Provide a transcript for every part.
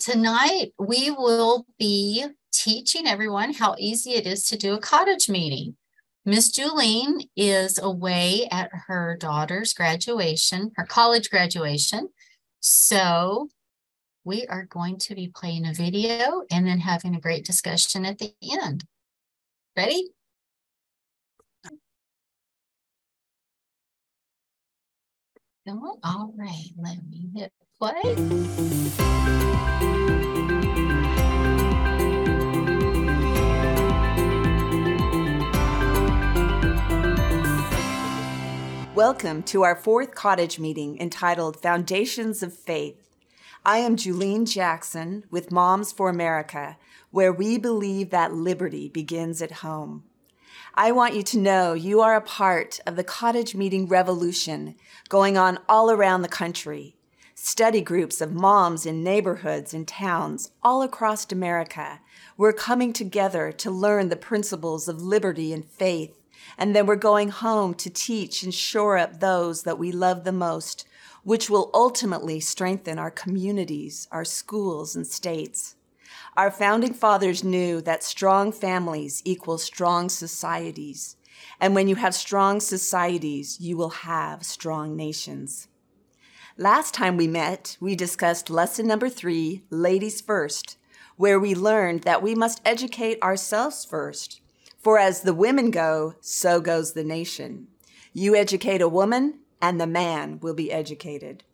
Tonight, we will be teaching everyone how easy it is to do a cottage meeting. Miss Julene is away at her daughter's graduation, her college graduation. So we are going to be playing a video and then having a great discussion at the end. Ready? All right, let me hit play. Welcome to our fourth cottage meeting entitled Foundations of Faith. I am Julene Jackson with Moms for America, where we believe that liberty begins at home. I want you to know you are a part of the cottage meeting revolution going on all around the country. Study groups of moms in neighborhoods and towns all across America. We're coming together to learn the principles of liberty and faith and then we're going home to teach and shore up those that we love the most, which will ultimately strengthen our communities, our schools, and states. Our founding fathers knew that strong families equal strong societies. And when you have strong societies, you will have strong nations. Last time we met, we discussed lesson number three, Ladies First, where we learned that we must educate ourselves first for as the women go, so goes the nation. You educate a woman, and the man will be educated.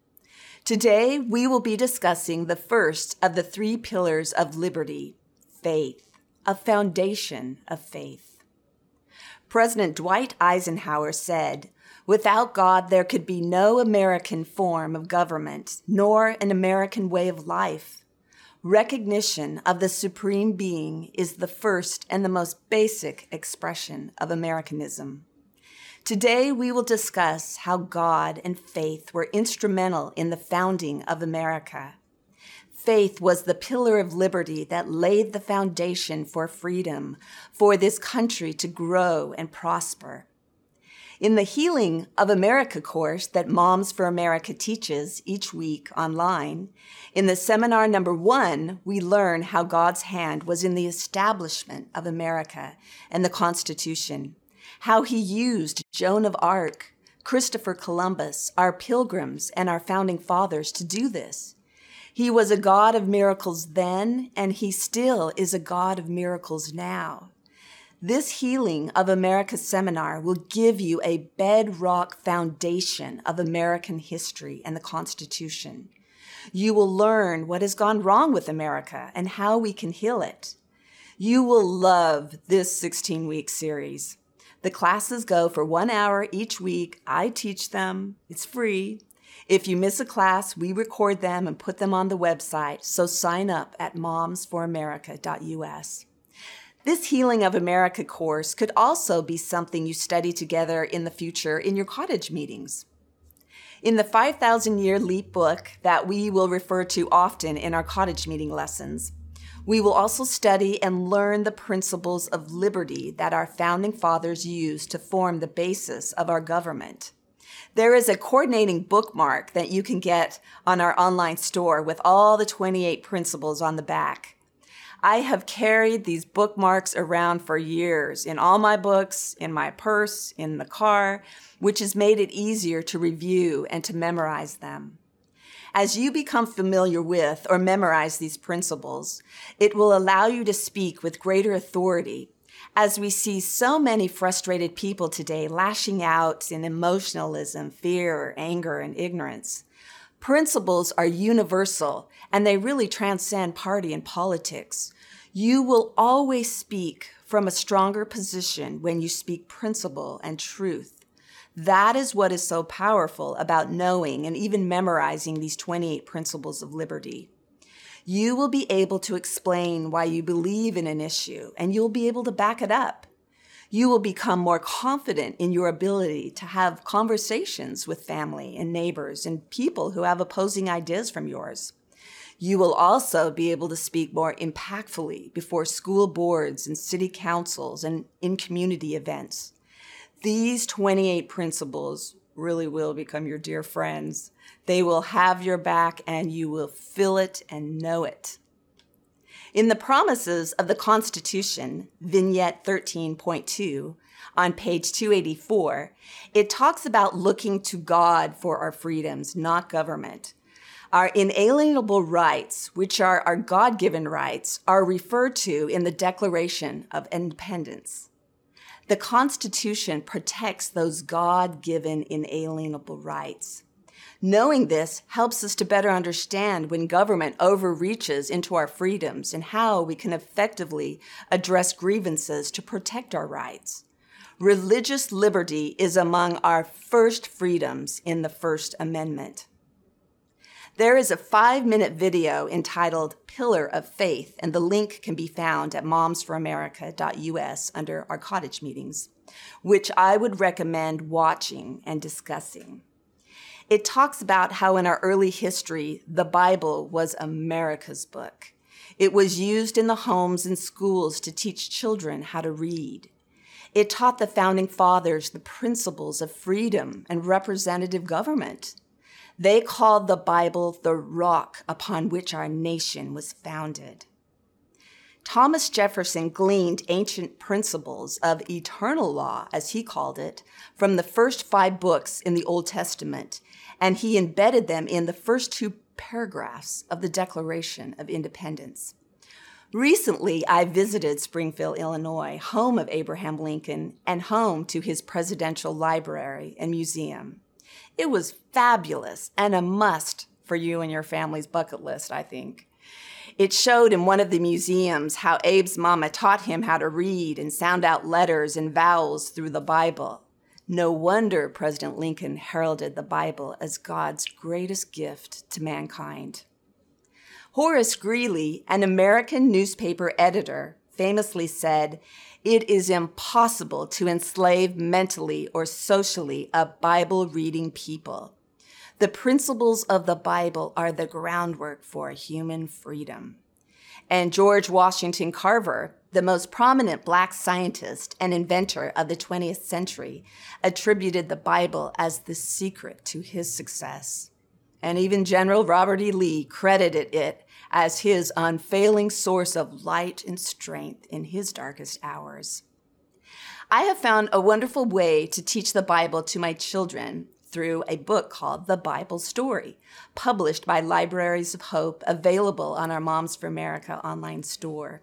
Today, we will be discussing the first of the three pillars of liberty faith, a foundation of faith. President Dwight Eisenhower said, Without God, there could be no American form of government, nor an American way of life. Recognition of the Supreme Being is the first and the most basic expression of Americanism. Today, we will discuss how God and faith were instrumental in the founding of America. Faith was the pillar of liberty that laid the foundation for freedom, for this country to grow and prosper. In the Healing of America course that Moms for America teaches each week online, in the seminar number one, we learn how God's hand was in the establishment of America and the Constitution, how he used Joan of Arc, Christopher Columbus, our pilgrims, and our founding fathers to do this. He was a God of miracles then, and he still is a God of miracles now. This Healing of America seminar will give you a bedrock foundation of American history and the Constitution. You will learn what has gone wrong with America and how we can heal it. You will love this 16 week series. The classes go for one hour each week. I teach them, it's free. If you miss a class, we record them and put them on the website, so sign up at momsforamerica.us. This Healing of America course could also be something you study together in the future in your cottage meetings. In the 5,000 Year Leap book that we will refer to often in our cottage meeting lessons, we will also study and learn the principles of liberty that our founding fathers used to form the basis of our government. There is a coordinating bookmark that you can get on our online store with all the 28 principles on the back. I have carried these bookmarks around for years in all my books, in my purse, in the car, which has made it easier to review and to memorize them. As you become familiar with or memorize these principles, it will allow you to speak with greater authority as we see so many frustrated people today lashing out in emotionalism, fear, anger, and ignorance. Principles are universal and they really transcend party and politics. You will always speak from a stronger position when you speak principle and truth. That is what is so powerful about knowing and even memorizing these 28 principles of liberty. You will be able to explain why you believe in an issue and you'll be able to back it up. You will become more confident in your ability to have conversations with family and neighbors and people who have opposing ideas from yours. You will also be able to speak more impactfully before school boards and city councils and in community events. These 28 principles really will become your dear friends. They will have your back and you will feel it and know it. In the promises of the Constitution, Vignette 13.2, on page 284, it talks about looking to God for our freedoms, not government. Our inalienable rights, which are our God given rights, are referred to in the Declaration of Independence. The Constitution protects those God given inalienable rights. Knowing this helps us to better understand when government overreaches into our freedoms and how we can effectively address grievances to protect our rights. Religious liberty is among our first freedoms in the First Amendment. There is a five minute video entitled Pillar of Faith, and the link can be found at momsforamerica.us under our cottage meetings, which I would recommend watching and discussing. It talks about how in our early history, the Bible was America's book. It was used in the homes and schools to teach children how to read. It taught the founding fathers the principles of freedom and representative government. They called the Bible the rock upon which our nation was founded. Thomas Jefferson gleaned ancient principles of eternal law, as he called it, from the first five books in the Old Testament, and he embedded them in the first two paragraphs of the Declaration of Independence. Recently, I visited Springfield, Illinois, home of Abraham Lincoln and home to his presidential library and museum. It was fabulous and a must for you and your family's bucket list, I think. It showed in one of the museums how Abe's mama taught him how to read and sound out letters and vowels through the Bible. No wonder President Lincoln heralded the Bible as God's greatest gift to mankind. Horace Greeley, an American newspaper editor, famously said, it is impossible to enslave mentally or socially a Bible reading people. The principles of the Bible are the groundwork for human freedom. And George Washington Carver, the most prominent black scientist and inventor of the 20th century, attributed the Bible as the secret to his success. And even General Robert E. Lee credited it as his unfailing source of light and strength in his darkest hours. I have found a wonderful way to teach the Bible to my children through a book called The Bible Story, published by Libraries of Hope, available on our Moms for America online store.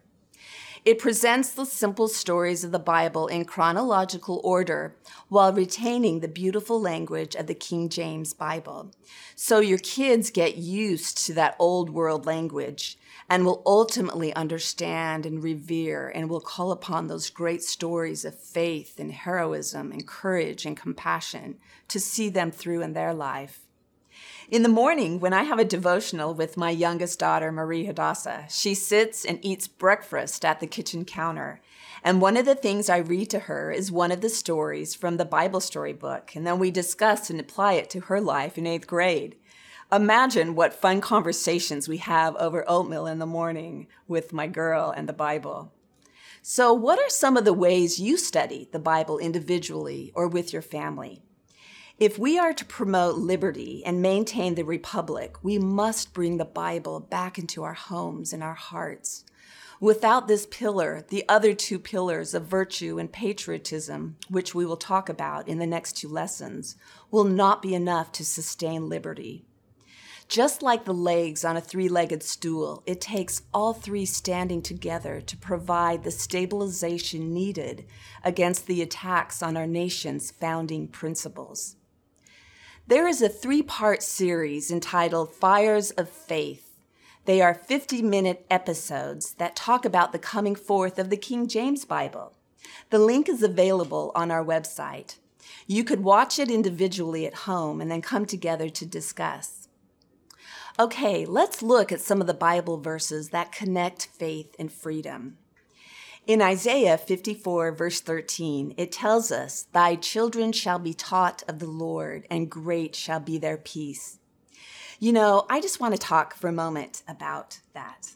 It presents the simple stories of the Bible in chronological order while retaining the beautiful language of the King James Bible. So your kids get used to that old world language and will ultimately understand and revere and will call upon those great stories of faith and heroism and courage and compassion to see them through in their life. In the morning, when I have a devotional with my youngest daughter, Marie Hadassah, she sits and eats breakfast at the kitchen counter. And one of the things I read to her is one of the stories from the Bible story book, and then we discuss and apply it to her life in eighth grade. Imagine what fun conversations we have over oatmeal in the morning with my girl and the Bible. So, what are some of the ways you study the Bible individually or with your family? If we are to promote liberty and maintain the republic, we must bring the Bible back into our homes and our hearts. Without this pillar, the other two pillars of virtue and patriotism, which we will talk about in the next two lessons, will not be enough to sustain liberty. Just like the legs on a three legged stool, it takes all three standing together to provide the stabilization needed against the attacks on our nation's founding principles. There is a three part series entitled Fires of Faith. They are 50 minute episodes that talk about the coming forth of the King James Bible. The link is available on our website. You could watch it individually at home and then come together to discuss. Okay, let's look at some of the Bible verses that connect faith and freedom. In Isaiah 54, verse 13, it tells us, Thy children shall be taught of the Lord, and great shall be their peace. You know, I just want to talk for a moment about that.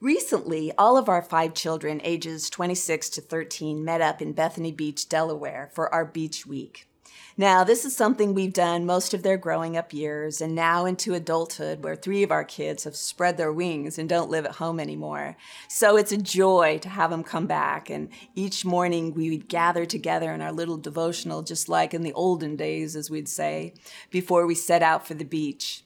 Recently, all of our five children, ages 26 to 13, met up in Bethany Beach, Delaware, for our beach week. Now, this is something we've done most of their growing up years and now into adulthood, where three of our kids have spread their wings and don't live at home anymore. So it's a joy to have them come back. And each morning we would gather together in our little devotional, just like in the olden days, as we'd say, before we set out for the beach.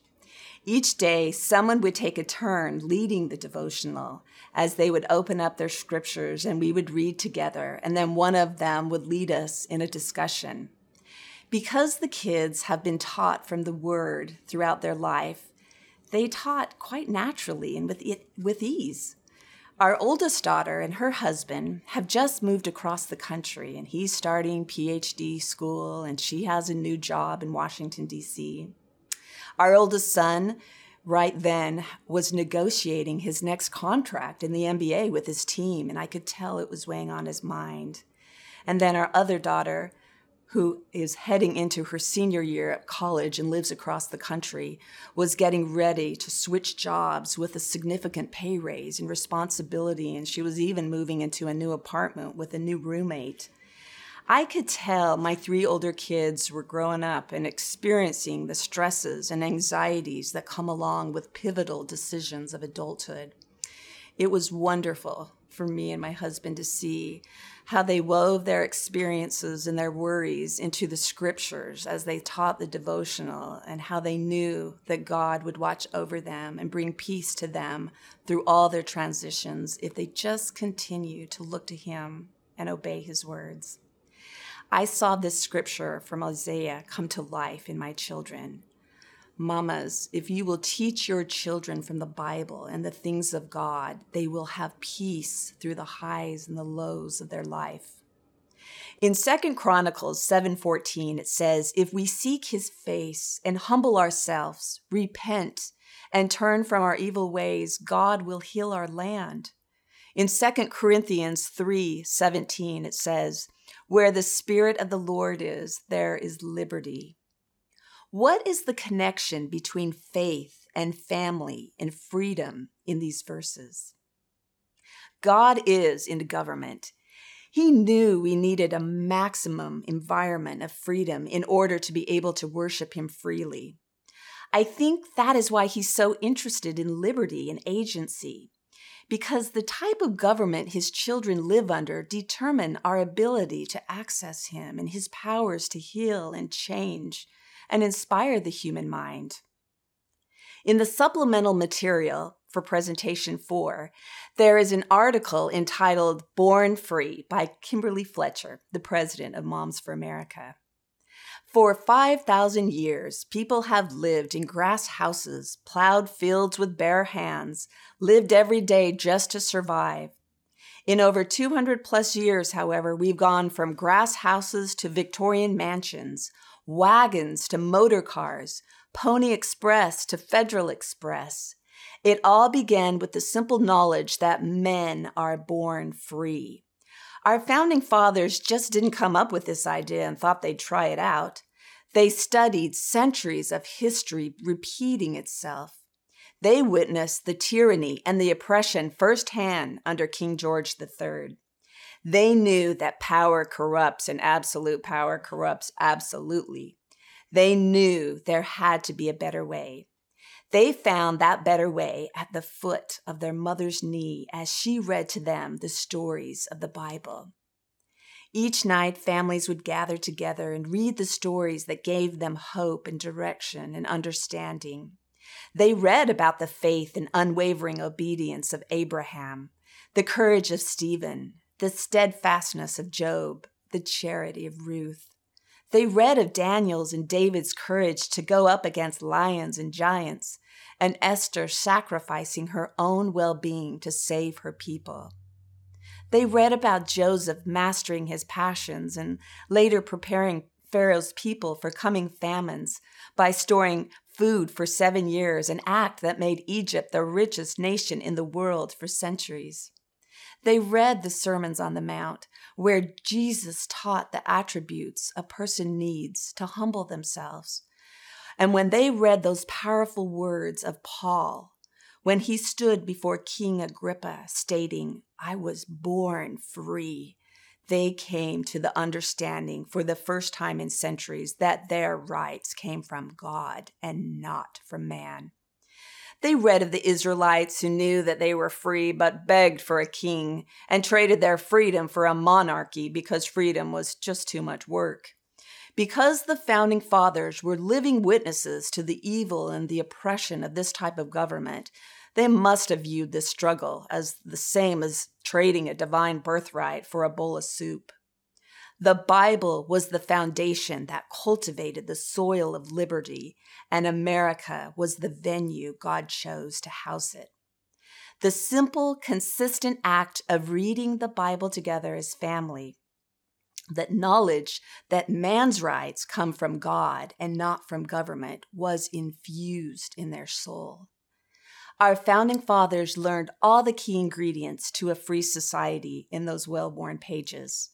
Each day, someone would take a turn leading the devotional as they would open up their scriptures and we would read together, and then one of them would lead us in a discussion. Because the kids have been taught from the word throughout their life, they taught quite naturally and with, it, with ease. Our oldest daughter and her husband have just moved across the country, and he's starting PhD school, and she has a new job in Washington, D.C. Our oldest son, right then, was negotiating his next contract in the NBA with his team, and I could tell it was weighing on his mind. And then our other daughter, who is heading into her senior year at college and lives across the country, was getting ready to switch jobs with a significant pay raise and responsibility, and she was even moving into a new apartment with a new roommate. I could tell my three older kids were growing up and experiencing the stresses and anxieties that come along with pivotal decisions of adulthood. It was wonderful for me and my husband to see how they wove their experiences and their worries into the scriptures as they taught the devotional, and how they knew that God would watch over them and bring peace to them through all their transitions if they just continue to look to Him and obey His words. I saw this scripture from Isaiah come to life in my children. Mamas, if you will teach your children from the Bible and the things of God, they will have peace through the highs and the lows of their life. In 2 Chronicles 7:14 it says, "If we seek his face and humble ourselves, repent and turn from our evil ways, God will heal our land." In 2 Corinthians 3:17 it says, "Where the spirit of the Lord is, there is liberty." What is the connection between faith and family and freedom in these verses? God is into government. He knew we needed a maximum environment of freedom in order to be able to worship Him freely. I think that is why He's so interested in liberty and agency, because the type of government His children live under determine our ability to access Him and His powers to heal and change and inspire the human mind. In the supplemental material for presentation four, there is an article entitled Born Free by Kimberly Fletcher, the president of Moms for America. For 5,000 years, people have lived in grass houses, plowed fields with bare hands, lived every day just to survive. In over 200 plus years, however, we've gone from grass houses to Victorian mansions, wagons to motor cars, Pony Express to Federal Express. It all began with the simple knowledge that men are born free. Our founding fathers just didn't come up with this idea and thought they'd try it out. They studied centuries of history repeating itself. They witnessed the tyranny and the oppression firsthand under King George III. They knew that power corrupts and absolute power corrupts absolutely. They knew there had to be a better way. They found that better way at the foot of their mother's knee as she read to them the stories of the Bible. Each night, families would gather together and read the stories that gave them hope and direction and understanding. They read about the faith and unwavering obedience of Abraham, the courage of Stephen, the steadfastness of Job, the charity of Ruth. They read of Daniel's and David's courage to go up against lions and giants, and Esther sacrificing her own well being to save her people. They read about Joseph mastering his passions and later preparing Pharaoh's people for coming famines by storing food for seven years, an act that made Egypt the richest nation in the world for centuries. They read the Sermons on the Mount, where Jesus taught the attributes a person needs to humble themselves. And when they read those powerful words of Paul, when he stood before King Agrippa stating, I was born free, they came to the understanding for the first time in centuries that their rights came from God and not from man. They read of the Israelites who knew that they were free but begged for a king and traded their freedom for a monarchy because freedom was just too much work. Because the founding fathers were living witnesses to the evil and the oppression of this type of government, they must have viewed this struggle as the same as trading a divine birthright for a bowl of soup. The Bible was the foundation that cultivated the soil of liberty, and America was the venue God chose to house it. The simple, consistent act of reading the Bible together as family, that knowledge that man's rights come from God and not from government, was infused in their soul. Our founding fathers learned all the key ingredients to a free society in those well worn pages.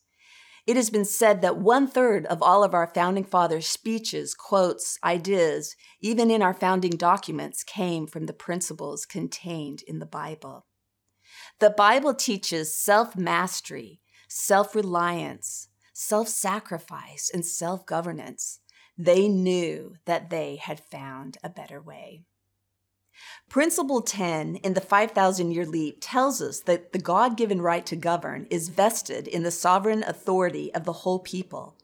It has been said that one third of all of our founding fathers' speeches, quotes, ideas, even in our founding documents, came from the principles contained in the Bible. The Bible teaches self mastery, self reliance, self sacrifice, and self governance. They knew that they had found a better way. Principle 10 in the 5,000 year leap tells us that the God given right to govern is vested in the sovereign authority of the whole people.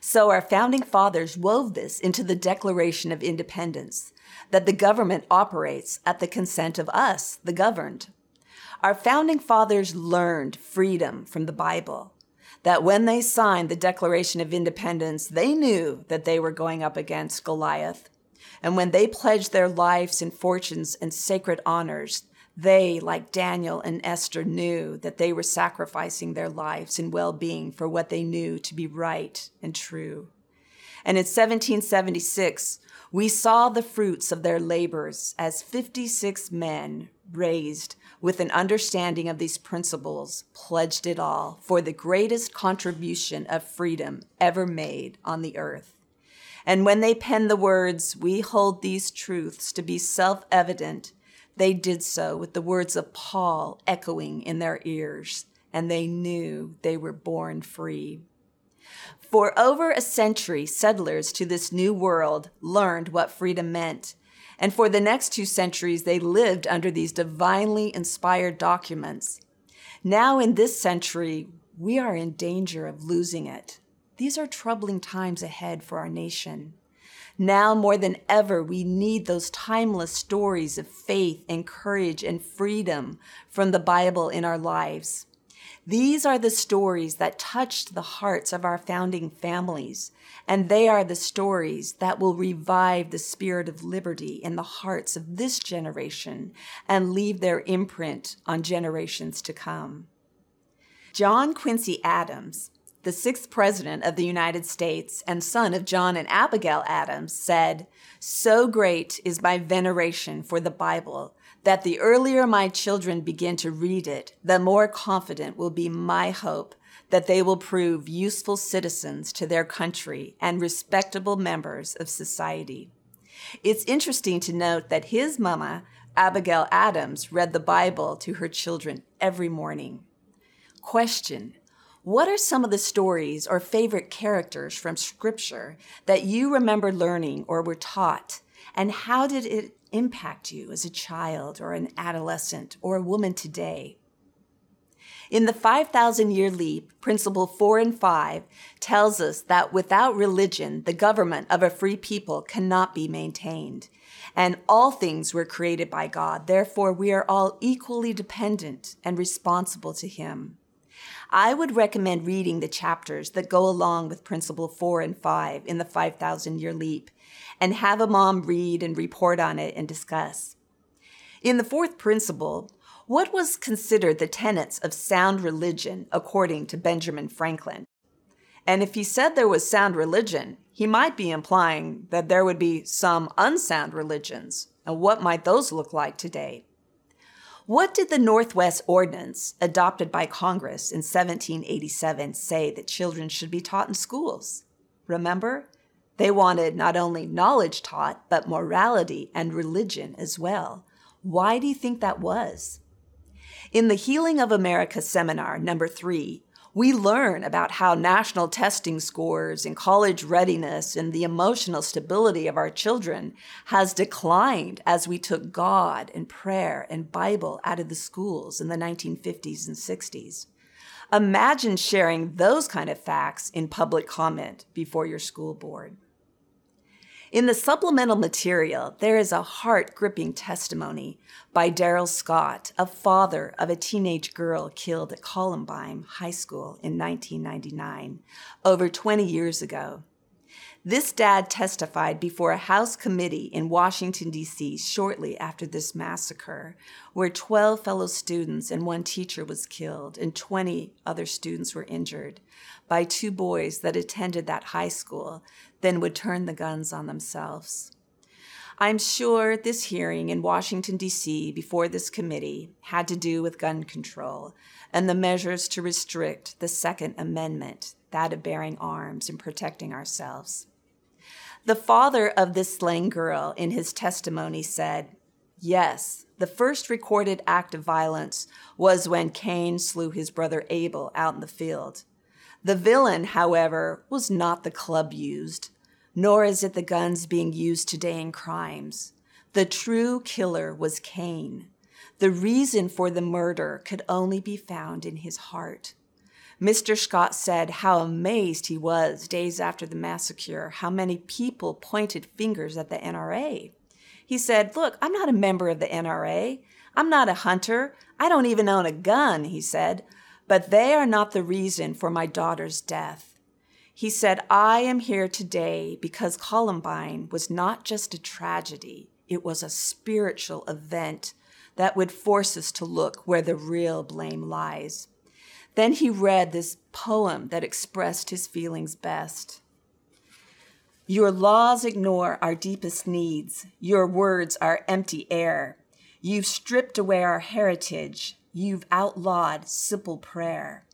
So our founding fathers wove this into the Declaration of Independence that the government operates at the consent of us, the governed. Our founding fathers learned freedom from the Bible. That when they signed the Declaration of Independence, they knew that they were going up against Goliath and when they pledged their lives and fortunes and sacred honors, they, like Daniel and Esther, knew that they were sacrificing their lives and well being for what they knew to be right and true. And in 1776, we saw the fruits of their labors as 56 men raised with an understanding of these principles, pledged it all for the greatest contribution of freedom ever made on the earth. And when they penned the words, We hold these truths to be self evident, they did so with the words of Paul echoing in their ears, and they knew they were born free. For over a century, settlers to this new world learned what freedom meant. And for the next two centuries, they lived under these divinely inspired documents. Now, in this century, we are in danger of losing it. These are troubling times ahead for our nation. Now more than ever, we need those timeless stories of faith and courage and freedom from the Bible in our lives. These are the stories that touched the hearts of our founding families, and they are the stories that will revive the spirit of liberty in the hearts of this generation and leave their imprint on generations to come. John Quincy Adams, the sixth president of the United States and son of John and Abigail Adams, said, So great is my veneration for the Bible that the earlier my children begin to read it, the more confident will be my hope that they will prove useful citizens to their country and respectable members of society. It's interesting to note that his mama, Abigail Adams, read the Bible to her children every morning. Question what are some of the stories or favorite characters from Scripture that you remember learning or were taught? And how did it impact you as a child or an adolescent or a woman today? In the 5,000 year leap, Principle 4 and 5 tells us that without religion, the government of a free people cannot be maintained. And all things were created by God. Therefore, we are all equally dependent and responsible to Him. I would recommend reading the chapters that go along with Principle 4 and 5 in the 5,000 year leap and have a mom read and report on it and discuss. In the fourth principle, what was considered the tenets of sound religion according to Benjamin Franklin? And if he said there was sound religion, he might be implying that there would be some unsound religions. And what might those look like today? What did the Northwest Ordinance, adopted by Congress in 1787, say that children should be taught in schools? Remember? They wanted not only knowledge taught, but morality and religion as well. Why do you think that was? In the Healing of America seminar, number three, We learn about how national testing scores and college readiness and the emotional stability of our children has declined as we took God and prayer and Bible out of the schools in the 1950s and 60s. Imagine sharing those kind of facts in public comment before your school board. In the supplemental material, there is a heart gripping testimony by Darrell Scott, a father of a teenage girl killed at Columbine High School in 1999, over 20 years ago. This dad testified before a House committee in Washington, D.C. shortly after this massacre, where 12 fellow students and one teacher was killed and 20 other students were injured by two boys that attended that high school, then would turn the guns on themselves. I'm sure this hearing in Washington, D.C., before this committee had to do with gun control and the measures to restrict the Second Amendment, that of bearing arms and protecting ourselves. The father of this slain girl, in his testimony, said, Yes, the first recorded act of violence was when Cain slew his brother Abel out in the field. The villain, however, was not the club used, nor is it the guns being used today in crimes. The true killer was Cain. The reason for the murder could only be found in his heart. Mr. Scott said how amazed he was days after the massacre, how many people pointed fingers at the NRA. He said, Look, I'm not a member of the NRA. I'm not a hunter. I don't even own a gun, he said. But they are not the reason for my daughter's death. He said, I am here today because Columbine was not just a tragedy, it was a spiritual event that would force us to look where the real blame lies. Then he read this poem that expressed his feelings best. Your laws ignore our deepest needs. Your words are empty air. You've stripped away our heritage. You've outlawed simple prayer.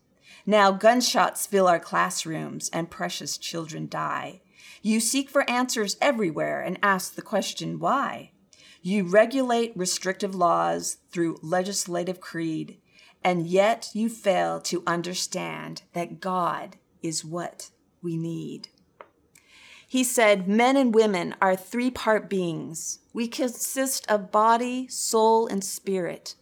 Now gunshots fill our classrooms and precious children die. You seek for answers everywhere and ask the question, why? You regulate restrictive laws through legislative creed, and yet you fail to understand that God is what we need. He said, Men and women are three part beings. We consist of body, soul, and spirit.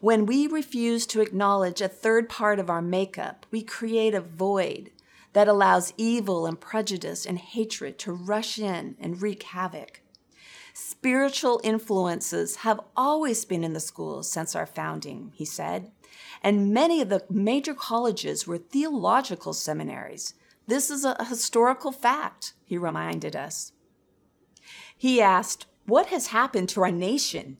When we refuse to acknowledge a third part of our makeup, we create a void that allows evil and prejudice and hatred to rush in and wreak havoc. Spiritual influences have always been in the schools since our founding, he said, and many of the major colleges were theological seminaries. This is a historical fact, he reminded us. He asked, What has happened to our nation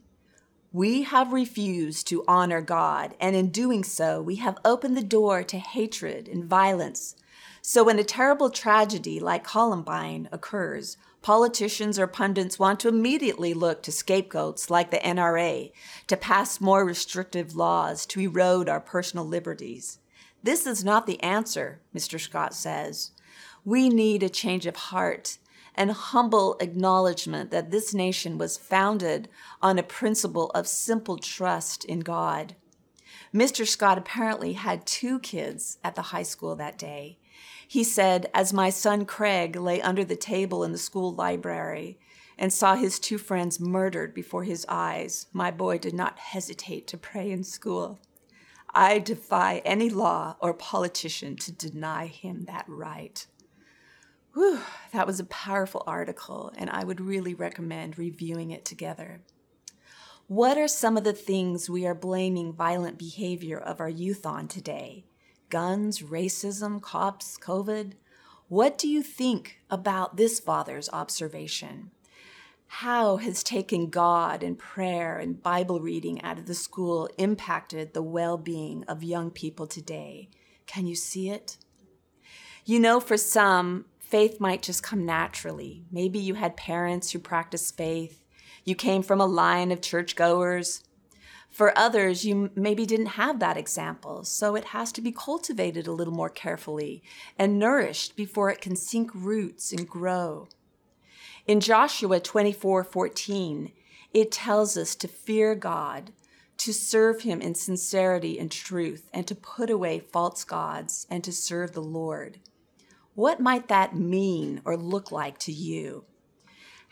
we have refused to honor God, and in doing so, we have opened the door to hatred and violence. So, when a terrible tragedy like Columbine occurs, politicians or pundits want to immediately look to scapegoats like the NRA to pass more restrictive laws to erode our personal liberties. This is not the answer, Mr. Scott says. We need a change of heart and humble acknowledgement that this nation was founded on a principle of simple trust in God. Mr. Scott apparently had two kids at the high school that day. He said, As my son Craig lay under the table in the school library and saw his two friends murdered before his eyes, my boy did not hesitate to pray in school. I defy any law or politician to deny him that right. Whew, that was a powerful article, and I would really recommend reviewing it together. What are some of the things we are blaming violent behavior of our youth on today? Guns, racism, cops, COVID? What do you think about this father's observation? How has taking God and prayer and Bible reading out of the school impacted the well being of young people today? Can you see it? You know, for some, faith might just come naturally. Maybe you had parents who practiced faith. You came from a line of churchgoers. For others, you maybe didn't have that example, so it has to be cultivated a little more carefully and nourished before it can sink roots and grow. In Joshua 24 14, it tells us to fear God, to serve him in sincerity and truth, and to put away false gods and to serve the Lord. What might that mean or look like to you?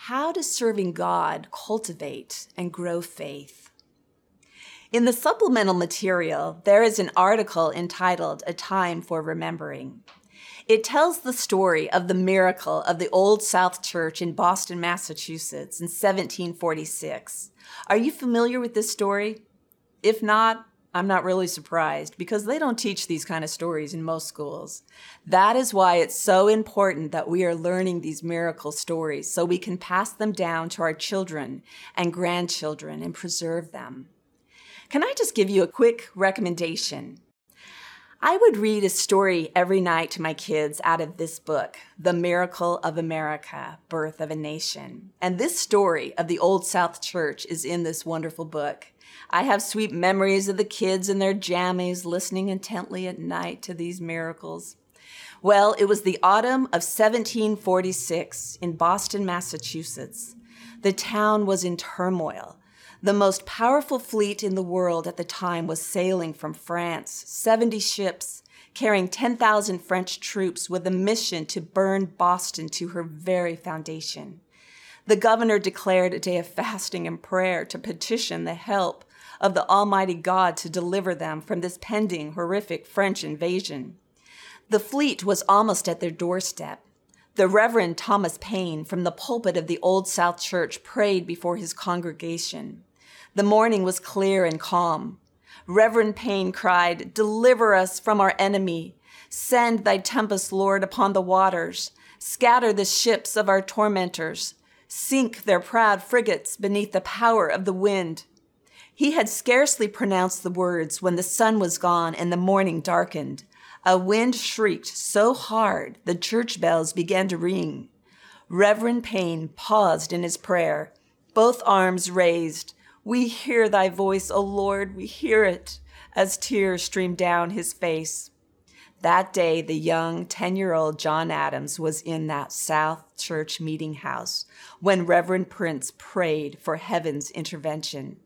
How does serving God cultivate and grow faith? In the supplemental material, there is an article entitled A Time for Remembering. It tells the story of the miracle of the Old South Church in Boston, Massachusetts in 1746. Are you familiar with this story? If not, I'm not really surprised because they don't teach these kind of stories in most schools. That is why it's so important that we are learning these miracle stories so we can pass them down to our children and grandchildren and preserve them. Can I just give you a quick recommendation? I would read a story every night to my kids out of this book, The Miracle of America Birth of a Nation. And this story of the Old South Church is in this wonderful book. I have sweet memories of the kids in their jammies listening intently at night to these miracles. Well, it was the autumn of 1746 in Boston, Massachusetts. The town was in turmoil. The most powerful fleet in the world at the time was sailing from France, 70 ships, carrying 10,000 French troops with a mission to burn Boston to her very foundation. The governor declared a day of fasting and prayer to petition the help of the Almighty God to deliver them from this pending horrific French invasion. The fleet was almost at their doorstep. The Reverend Thomas Paine from the pulpit of the Old South Church prayed before his congregation. The morning was clear and calm. Reverend Paine cried, Deliver us from our enemy. Send thy tempest, Lord, upon the waters. Scatter the ships of our tormentors. Sink their proud frigates beneath the power of the wind. He had scarcely pronounced the words when the sun was gone and the morning darkened. A wind shrieked so hard the church bells began to ring. Reverend Paine paused in his prayer, both arms raised, we hear thy voice, O Lord, we hear it, as tears streamed down his face. That day, the young 10 year old John Adams was in that South Church meeting house when Reverend Prince prayed for heaven's intervention.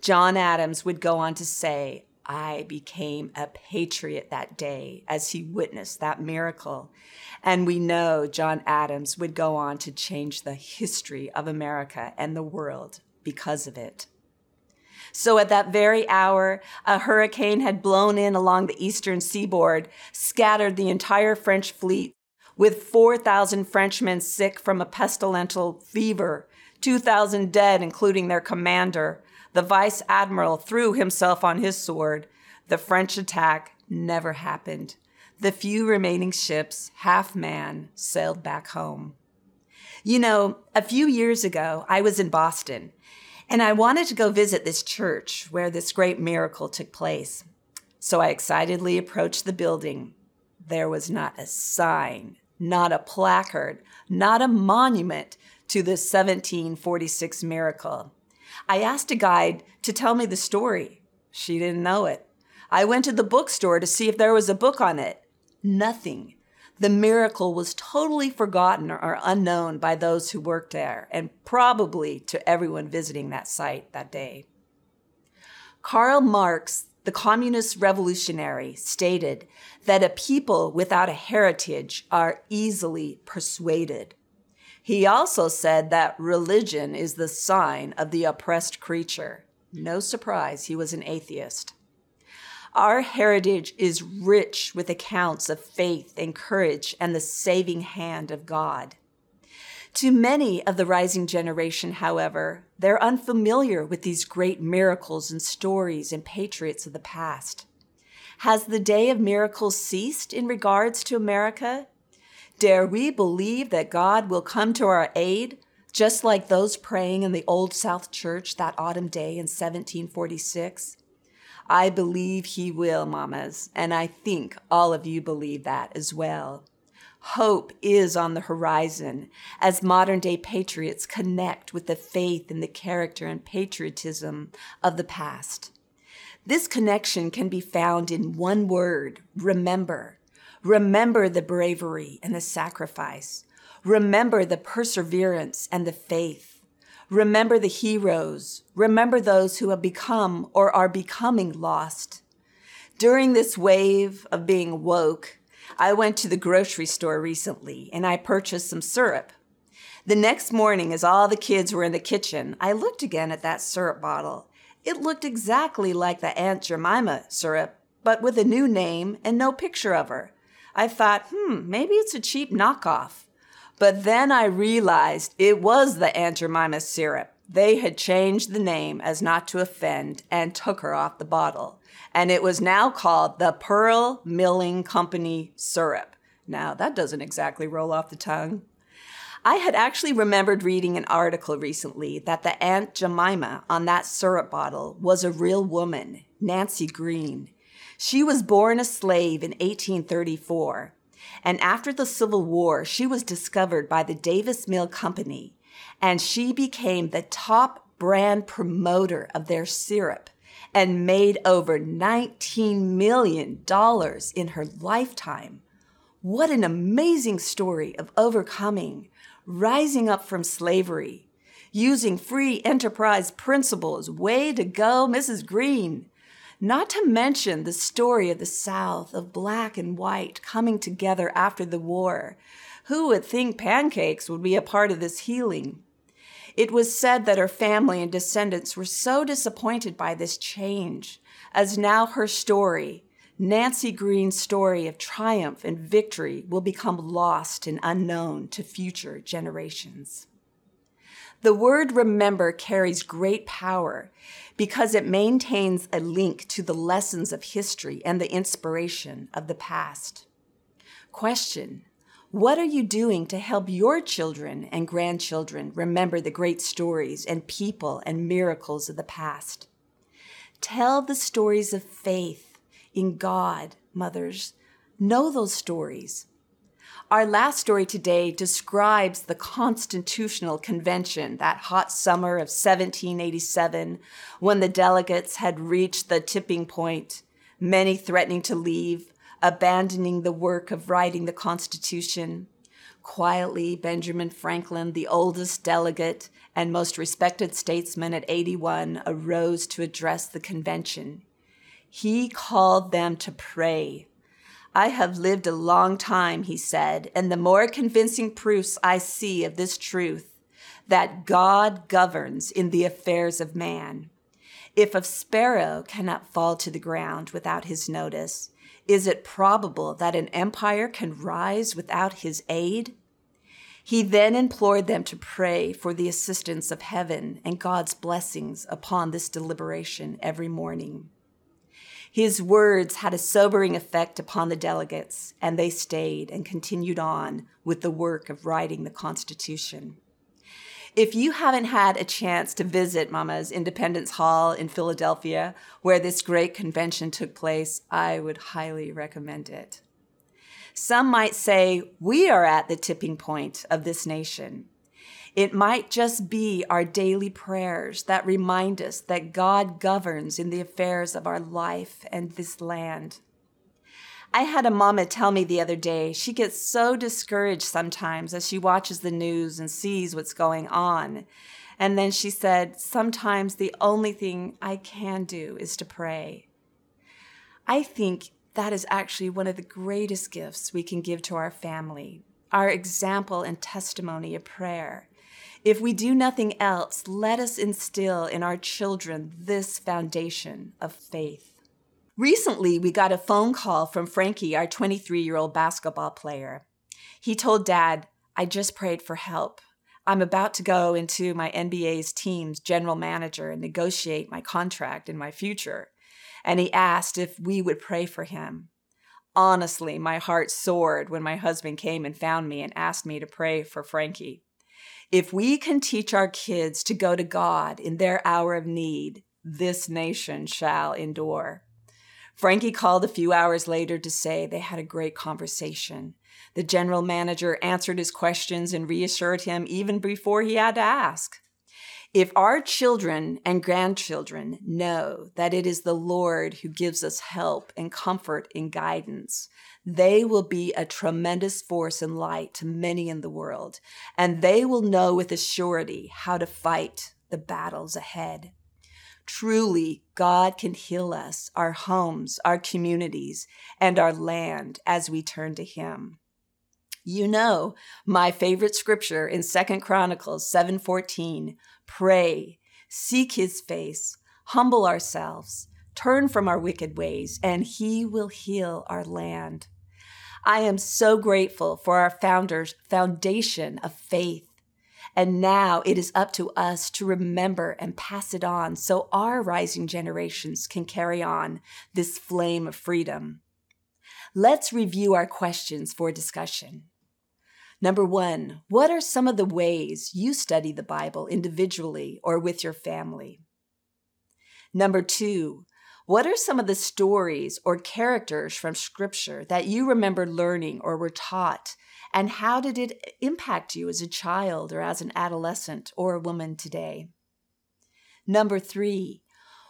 John Adams would go on to say, I became a patriot that day as he witnessed that miracle. And we know John Adams would go on to change the history of America and the world because of it. So at that very hour, a hurricane had blown in along the eastern seaboard, scattered the entire French fleet, with 4,000 Frenchmen sick from a pestilential fever, 2,000 dead, including their commander. The vice admiral threw himself on his sword. The French attack never happened. The few remaining ships, half man, sailed back home. You know, a few years ago, I was in Boston and I wanted to go visit this church where this great miracle took place. So I excitedly approached the building. There was not a sign, not a placard, not a monument to the 1746 miracle. I asked a guide to tell me the story. She didn't know it. I went to the bookstore to see if there was a book on it. Nothing the miracle was totally forgotten or unknown by those who worked there, and probably to everyone visiting that site that day. Karl Marx, the communist revolutionary, stated that a people without a heritage are easily persuaded. He also said that religion is the sign of the oppressed creature. No surprise, he was an atheist. Our heritage is rich with accounts of faith and courage and the saving hand of God. To many of the rising generation, however, they're unfamiliar with these great miracles and stories and patriots of the past. Has the day of miracles ceased in regards to America? Dare we believe that God will come to our aid, just like those praying in the Old South Church that autumn day in 1746? I believe he will, mamas, and I think all of you believe that as well. Hope is on the horizon as modern day patriots connect with the faith and the character and patriotism of the past. This connection can be found in one word remember. Remember the bravery and the sacrifice. Remember the perseverance and the faith. Remember the heroes. Remember those who have become or are becoming lost. During this wave of being woke, I went to the grocery store recently and I purchased some syrup. The next morning, as all the kids were in the kitchen, I looked again at that syrup bottle. It looked exactly like the Aunt Jemima syrup, but with a new name and no picture of her. I thought, hmm, maybe it's a cheap knockoff. But then I realized it was the Aunt Jemima syrup. They had changed the name as not to offend and took her off the bottle. And it was now called the Pearl Milling Company syrup. Now, that doesn't exactly roll off the tongue. I had actually remembered reading an article recently that the Aunt Jemima on that syrup bottle was a real woman, Nancy Green. She was born a slave in 1834 and after the Civil War, she was discovered by the Davis Mill Company, and she became the top brand promoter of their syrup and made over $19 million in her lifetime. What an amazing story of overcoming, rising up from slavery, using free enterprise principles. Way to go, Mrs. Green. Not to mention the story of the South, of black and white coming together after the war. Who would think pancakes would be a part of this healing? It was said that her family and descendants were so disappointed by this change, as now her story, Nancy Green's story of triumph and victory, will become lost and unknown to future generations. The word remember carries great power because it maintains a link to the lessons of history and the inspiration of the past. Question What are you doing to help your children and grandchildren remember the great stories and people and miracles of the past? Tell the stories of faith in God, mothers. Know those stories. Our last story today describes the Constitutional Convention, that hot summer of 1787, when the delegates had reached the tipping point, many threatening to leave, abandoning the work of writing the Constitution. Quietly, Benjamin Franklin, the oldest delegate and most respected statesman at 81, arose to address the convention. He called them to pray I have lived a long time, he said, and the more convincing proofs I see of this truth, that God governs in the affairs of man. If a sparrow cannot fall to the ground without his notice, is it probable that an empire can rise without his aid? He then implored them to pray for the assistance of heaven and God's blessings upon this deliberation every morning. His words had a sobering effect upon the delegates, and they stayed and continued on with the work of writing the Constitution. If you haven't had a chance to visit Mama's Independence Hall in Philadelphia, where this great convention took place, I would highly recommend it. Some might say we are at the tipping point of this nation. It might just be our daily prayers that remind us that God governs in the affairs of our life and this land. I had a mama tell me the other day she gets so discouraged sometimes as she watches the news and sees what's going on. And then she said, Sometimes the only thing I can do is to pray. I think that is actually one of the greatest gifts we can give to our family our example and testimony of prayer. If we do nothing else, let us instill in our children this foundation of faith. Recently, we got a phone call from Frankie, our 23 year old basketball player. He told dad, I just prayed for help. I'm about to go into my NBA's team's general manager and negotiate my contract and my future. And he asked if we would pray for him. Honestly, my heart soared when my husband came and found me and asked me to pray for Frankie. If we can teach our kids to go to God in their hour of need, this nation shall endure. Frankie called a few hours later to say they had a great conversation. The general manager answered his questions and reassured him even before he had to ask. If our children and grandchildren know that it is the Lord who gives us help and comfort and guidance, they will be a tremendous force and light to many in the world, and they will know with a surety how to fight the battles ahead. Truly, God can heal us, our homes, our communities, and our land as we turn to Him. You know, my favorite scripture in Second Chronicles 7:14, pray, seek his face, humble ourselves, turn from our wicked ways, and he will heal our land. I am so grateful for our founder's foundation of faith and now it is up to us to remember and pass it on so our rising generations can carry on this flame of freedom. Let's review our questions for discussion. Number one, what are some of the ways you study the Bible individually or with your family? Number two, what are some of the stories or characters from Scripture that you remember learning or were taught and how did it impact you as a child or as an adolescent or a woman today? Number three,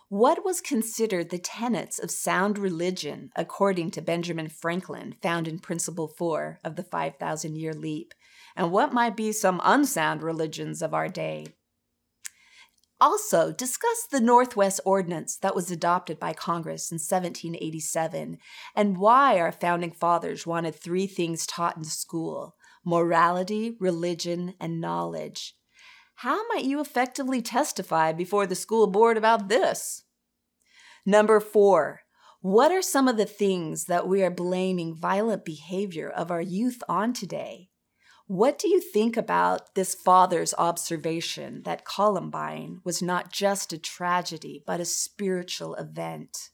what was considered the tenets of sound religion according to Benjamin Franklin, found in Principle 4 of the 5,000 Year Leap? And what might be some unsound religions of our day? Also, discuss the Northwest Ordinance that was adopted by Congress in 1787 and why our founding fathers wanted three things taught in school morality, religion, and knowledge. How might you effectively testify before the school board about this? Number four, what are some of the things that we are blaming violent behavior of our youth on today? What do you think about this father's observation that Columbine was not just a tragedy, but a spiritual event?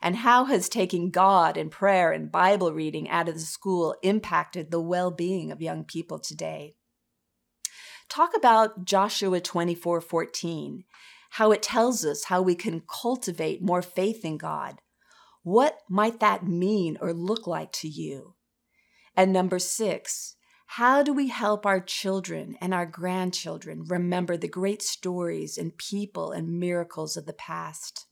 And how has taking God and prayer and Bible reading out of the school impacted the well being of young people today? Talk about Joshua 24 14, how it tells us how we can cultivate more faith in God. What might that mean or look like to you? And number six, how do we help our children and our grandchildren remember the great stories and people and miracles of the past?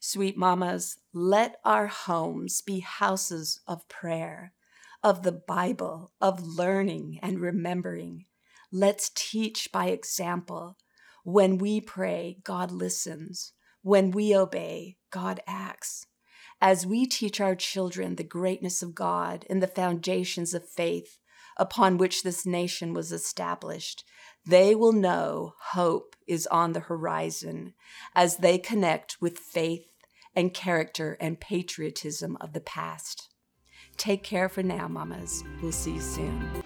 Sweet mamas, let our homes be houses of prayer, of the Bible, of learning and remembering. Let's teach by example. When we pray, God listens. When we obey, God acts. As we teach our children the greatness of God and the foundations of faith, upon which this nation was established, they will know hope is on the horizon as they connect with faith and character and patriotism of the past. Take care for now, mamas. We'll see you soon.